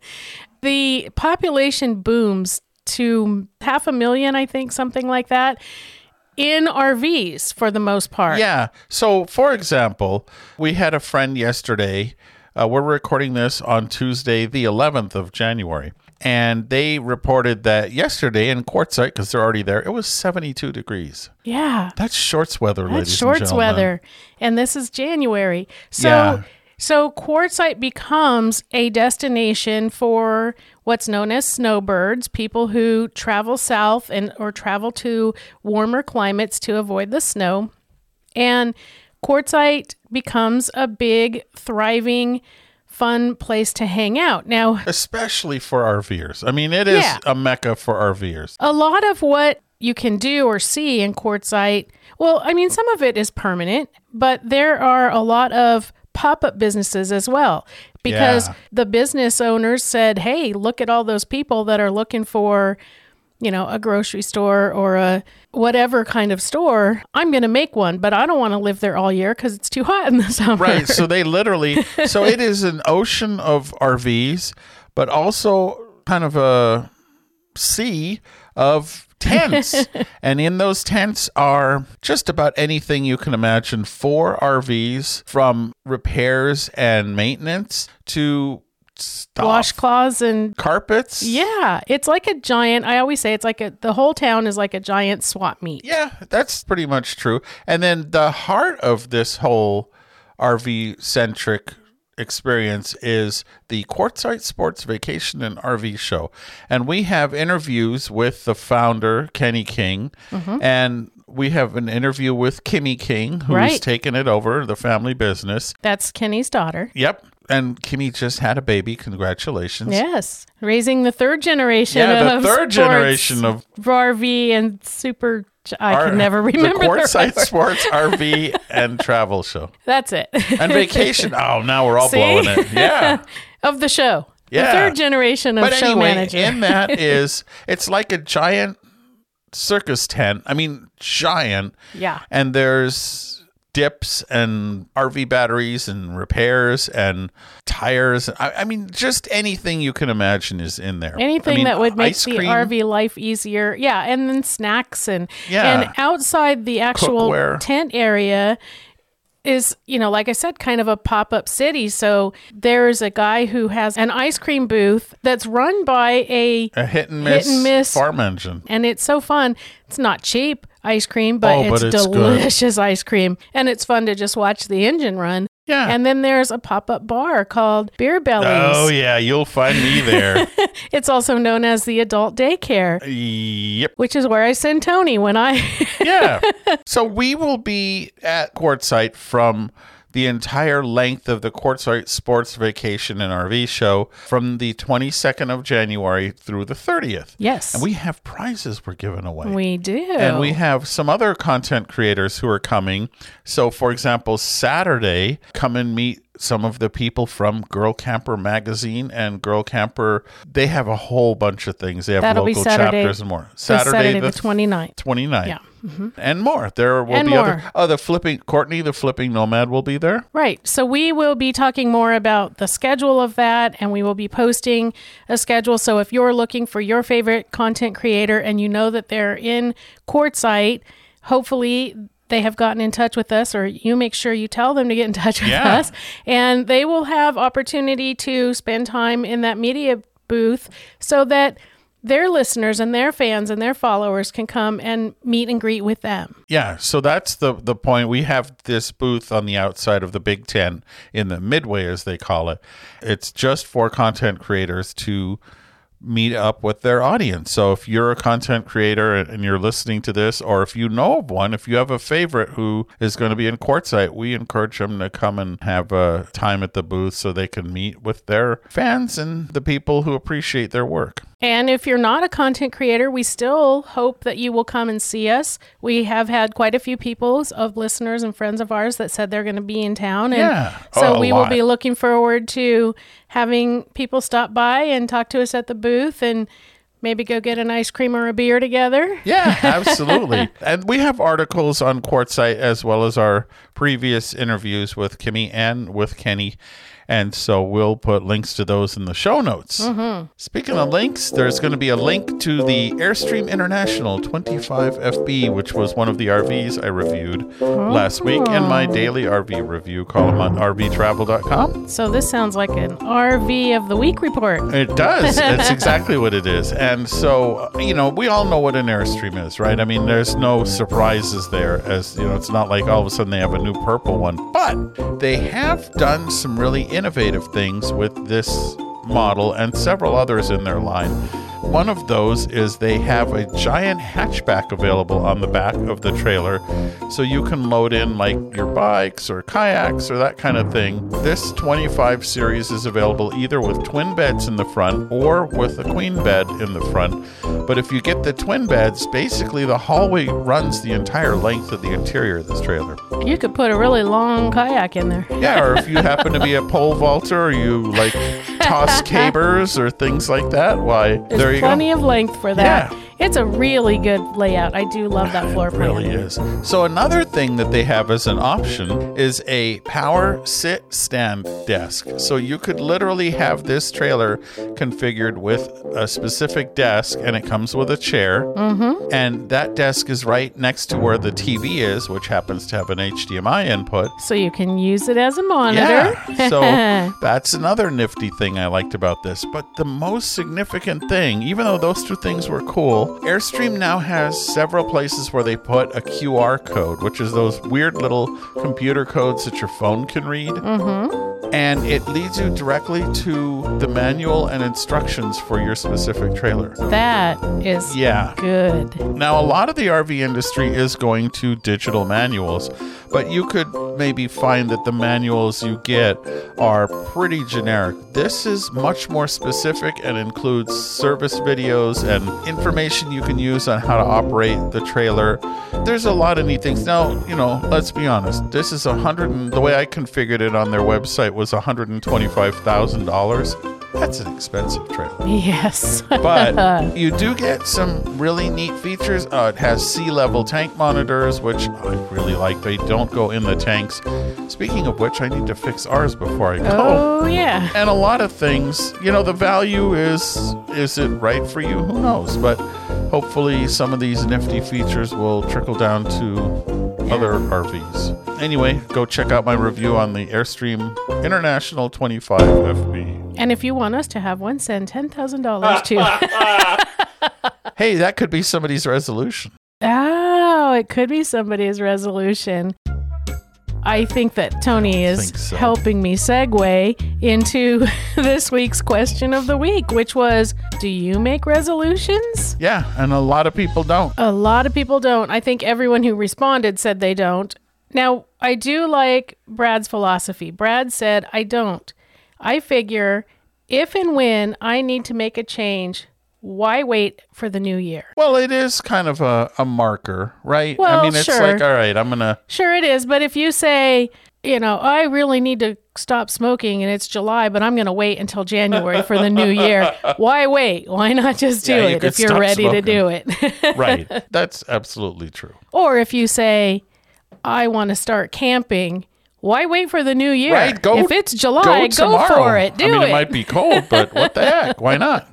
the population booms to half a million, I think, something like that, in RVs for the most part. Yeah. So, for example, we had a friend yesterday. Uh, we're recording this on Tuesday, the 11th of January. And they reported that yesterday in Quartzsite, because they're already there, it was 72 degrees. Yeah. That's shorts weather, That's ladies and shorts gentlemen. weather. And this is January. So Yeah. so Quartzsite becomes a destination for what's known as snowbirds, people who travel south and or travel to warmer climates to avoid the snow. And Quartzsite becomes a big, thriving, fun place to hang out. Now, Especially for RVers. I mean, it is Yeah. a mecca for RVers. a lot of what you can do or see in Quartzsite well i mean some of it is permanent but there are a lot of pop-up businesses as well because Yeah. the business owners said hey look at all those people that are looking for you know a grocery store or a whatever kind of store i'm going to make one but i don't want to live there all year because it's too hot in the summer Right. So they literally, so it is an ocean of RVs, but also kind of a sea of tents. and in those tents are just about anything you can imagine for RVs from repairs and maintenance to stuff. washcloths and carpets. yeah it's like a giant i always say it's like a the whole town is like a giant swap meet Yeah, that's pretty much true. And then the heart of this whole RV centric experience is the Quartzsite Sports Vacation and RV Show. And we have interviews with the founder, Kenny King, mm-hmm. and we have an interview with Kimmy King, who's Right. taken it over, the family business. That's Kenny's daughter. Yep. And Kimmy just had a baby. Congratulations. Yes, raising the third generation. Yeah, the of third sports generation of RV and super. I our- can never remember the the Quartzsite rest. Sports RV and Travel Show. That's it. and vacation. Oh, now we're all See? blowing it. Yeah. of the show. Yeah. The third generation of but show anyway, manager. in that is it's like a giant circus tent. I mean, giant. yeah. And there's dips and RV batteries and repairs and tires. I, I mean, just anything you can imagine is in there. Anything I mean, that would make the cream, RV life easier. Yeah, and then snacks and Yeah. and outside the actual Cookware. tent area is, you know, like I said, kind of a pop up city. So there's a guy who has an ice cream booth that's run by a, A hit and miss, Hit and miss. farm engine. and it's so fun. It's not cheap ice cream, but, Oh, it's, but it's good. delicious ice cream. And it's fun to just watch the engine run. Yeah. And then there's a pop up bar called Beer Bellies. Oh yeah, you'll find me there. It's also known as the adult daycare, yep. which is where I send Tony when I. Yeah. so we will be at Quartzsite from the entire length of the Quartzsite Sports Vacation and RV show from the 22nd of January through the 30th. yes. And we have prizes we're giving away. we do. And we have some other content creators who are coming. So, for example, Saturday, come and meet some of the people from Girl Camper Magazine and Girl Camper. They have a whole bunch of things. They have That'll local Saturday- chapters and more. So Saturday, the 29th. 29th. Yeah. Mm-hmm. And more. There will And be other. more. Oh, the flipping Courtney, the flipping nomad will be there. Right. So we will be talking more about the schedule of that and we will be posting a schedule. So if you're looking for your favorite content creator and you know that they're in Quartzsite, hopefully they have gotten in touch with us or you make sure you tell them to get in touch with Yeah. us and they will have opportunity to spend time in that media booth so that their listeners and their fans and their followers can come and meet and greet with them. Yeah, so that's the the point. We have this booth on the outside of the Big Ten in the midway, as they call it. It's just for content creators to meet up with their audience. So if you're a content creator and you're listening to this, or if you know of one, if you have a favorite who is going to be in Quartzsite, we encourage them to come and have a time at the booth so they can meet with their fans and the people who appreciate their work. And if you're not a content creator, we still hope that you will come and see us. We have had quite a few people of listeners and friends of ours that said they're going to be in town. And Yeah. so Oh, we will be looking forward to having people stop by and talk to us at the booth and maybe go get an ice cream or a beer together. Yeah, absolutely. and we have articles on Quartzsite as well as our previous interviews with Kimmy and with Kenny. And so we'll put links to those in the show notes. Mm-hmm. Speaking of links, there's going to be a link to the Airstream International 25FB, which was one of the RVs I reviewed last week in my oh. daily RV review column on RVTravel.com. So this sounds like an RV of the week report. It does. It's exactly what it is. And so, you know, we all know what an Airstream is, right? I mean, there's no surprises there, as, you know, it's not like all of a sudden they have a new purple one. But they have done some really innovative things with this model and several others in their line. One of those is they have a giant hatchback available on the back of the trailer, so you can load in like your bikes or kayaks or that kind of thing. This 25 series is available either with twin beds in the front or with a queen bed in the front. But if you get the twin beds, basically the hallway runs the entire length of the interior of this trailer. You could put a really long kayak in there. Yeah, or if you happen to be a pole vaulter or you like toss cabers or things like that, why There's there you plenty go. of length for that. Yeah. It's a really good layout. I do love that floor It plan. really is. So another thing that they have as an option is a power sit stand desk. So you could literally have this trailer configured with a specific desk, and it comes with a chair. Mm-hmm. And that desk is right next to where the TV is, which happens to have an HDMI input. So you can use it as a monitor. Yeah. So that's another nifty thing I liked about this. But the most significant thing, even though those two things were cool, Airstream now has several places where they put a QR code, which is those weird little computer codes that your phone can read. Mm-hmm. And it leads you directly to the manual and instructions for your specific trailer. that is Yeah. good. Now, a lot of the RV industry is going to digital manuals, but you could maybe find that the manuals you get are pretty generic. This is much more specific and includes service videos and information you can use on how to operate the trailer. There's a lot of neat things. Now, you know, let's be honest. This is a hundred and the way I configured it on their website was $125,000. That's an expensive trailer Yes. but you do get some really neat features. Uh, it has SeeLevel tank monitors, which I really like. They don't go in the tanks. Speaking of which, I need to fix ours before I go. oh yeah. And a lot of things, you know, the value is is it right for you? Who knows? But hopefully, some of these nifty features will trickle down to other RVs. Anyway, go check out my review on the Airstream International 25 FB. And if you want us to have one, send $10,000 to. Hey, that could be somebody's resolution. oh, it could be somebody's resolution. I think that Tony is so. helping me segue into this week's question of the week, which was Do you make resolutions? Yeah, and a lot of people don't. A lot of people don't. I think everyone who responded said they don't. Now, I do like Brad's philosophy. Brad said, I don't. I figure if and when I need to make a change, why wait for the new year? Well, it is kind of a, a marker, right? Well, I mean, it's sure. like, all right, I'm going to, Sure, it is. But if you say, you know, I really need to stop smoking and it's July, but I'm going to wait until January for the new year, why wait? Why not just do Yeah, it could if you're ready to do it? right. That's absolutely true. or if you say, I want to start camping, why wait for the new year? Right, go- if it's July, go, tomorrow. for it. Do I mean, it. it might be cold, but what the heck? Why not?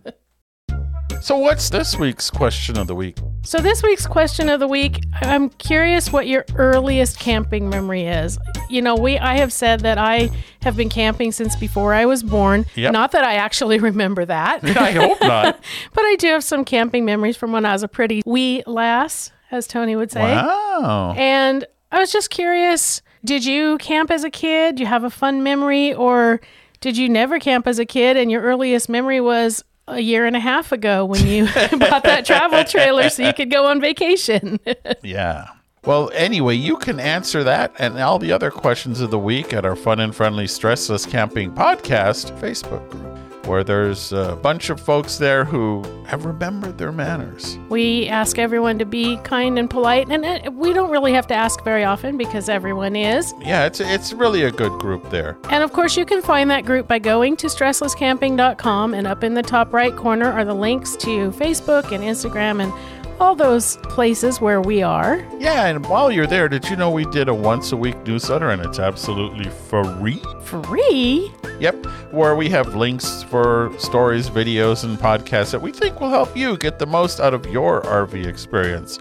So, what's this week's question of the week? So this week's question of the week, I'm curious what your earliest camping memory is. You know, we I have said that I have been camping since before I was born. Yep. Not that I actually remember that. I hope not. but I do have some camping memories from when I was a pretty wee lass, as Tony would say. Wow. And I was just curious, did you camp as a kid? Do you have a fun memory or did you never camp as a kid and your earliest memory was a year and a half ago when you bought that travel trailer so you could go on vacation? Yeah. Well, anyway, you can answer that and all the other questions of the week at our Fun and Friendly Stressless Camping Podcast Facebook group, where there's a bunch of folks there who have remembered their manners. we ask everyone to be kind and polite and we don't really have to ask very often because everyone is. Yeah, it's it's really a good group there. And of course, you can find that group by going to stresslesscamping.com, and up in the top right corner are the links to Facebook and Instagram and all those places where we are. Yeah, and while you're there, did you know we did a once a week newsletter and it's absolutely free? Free? Yep, where we have links for stories, videos, and podcasts that we think will help you get the most out of your RV experience.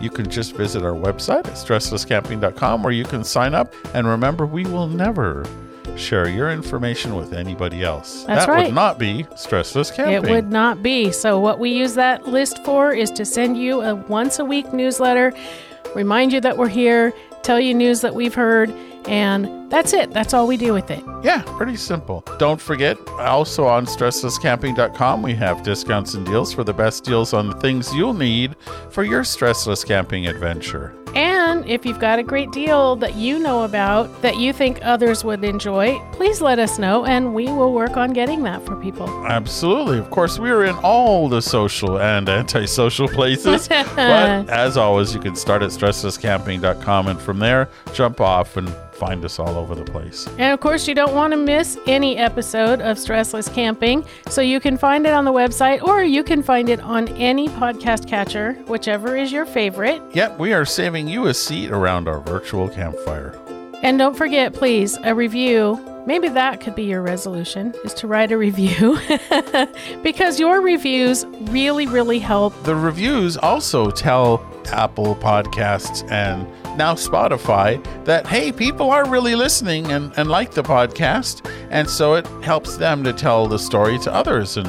You can just visit our website at stresslesscamping.com where you can sign up. And remember, we will never share your information with anybody else. That's that right. would not be stressless camping. It would not be. So, what we use that list for is to send you a once a week newsletter, remind you that we're here, tell you news that we've heard, and that's it. That's all we do with it. Yeah, pretty simple. Don't forget, also on stresslesscamping.com, we have discounts and deals for the best deals on the things you'll need for your stressless camping adventure. And if you've got a great deal that you know about that you think others would enjoy, please let us know and we will work on getting that for people. Absolutely. Of course, we are in all the social and antisocial places. but as always, you can start at stresslesscamping.com and from there, jump off and find us all over the place. And of course, you don't want to miss any episode of Stressless Camping, so you can find it on the website or you can find it on any podcast catcher, whichever is your favorite. Yep, we are saving you a seat around our virtual campfire. And don't forget, please, a review. Maybe that could be your resolution is to write a review because your reviews really, really help. The reviews also tell Apple Podcasts and now Spotify that, hey, people are really listening and, and like the podcast. And so it helps them to tell the story to others. And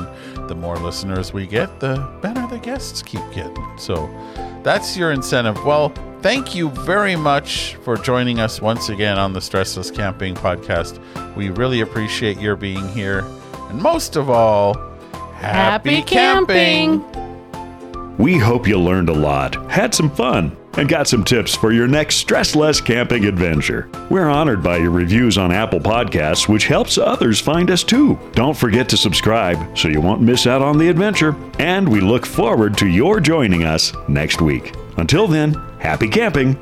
the more listeners we get, the better the guests keep getting. So that's your incentive. Well, thank you very much for joining us once again on the Stressless Camping Podcast. We really appreciate your being here. And most of all, happy, camping. We hope you learned a lot, had some fun, and got some tips for your next stress less camping adventure. We're honored by your reviews on Apple Podcasts, which helps others find us too. Don't forget to subscribe so you won't miss out on the adventure. And we look forward to your joining us next week. Until then, happy camping!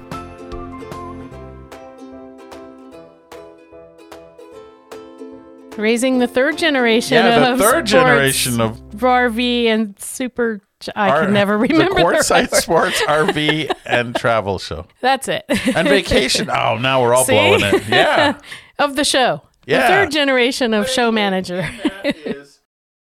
Raising the third generation Yeah, the of third sports generation of RV and super. I our- can never remember the the Quartzsite right word. Sports RV and Travel Show That's it. and vacation. Oh, now we're all See? blowing it. Yeah. of the show. Yeah. The third generation of show manager.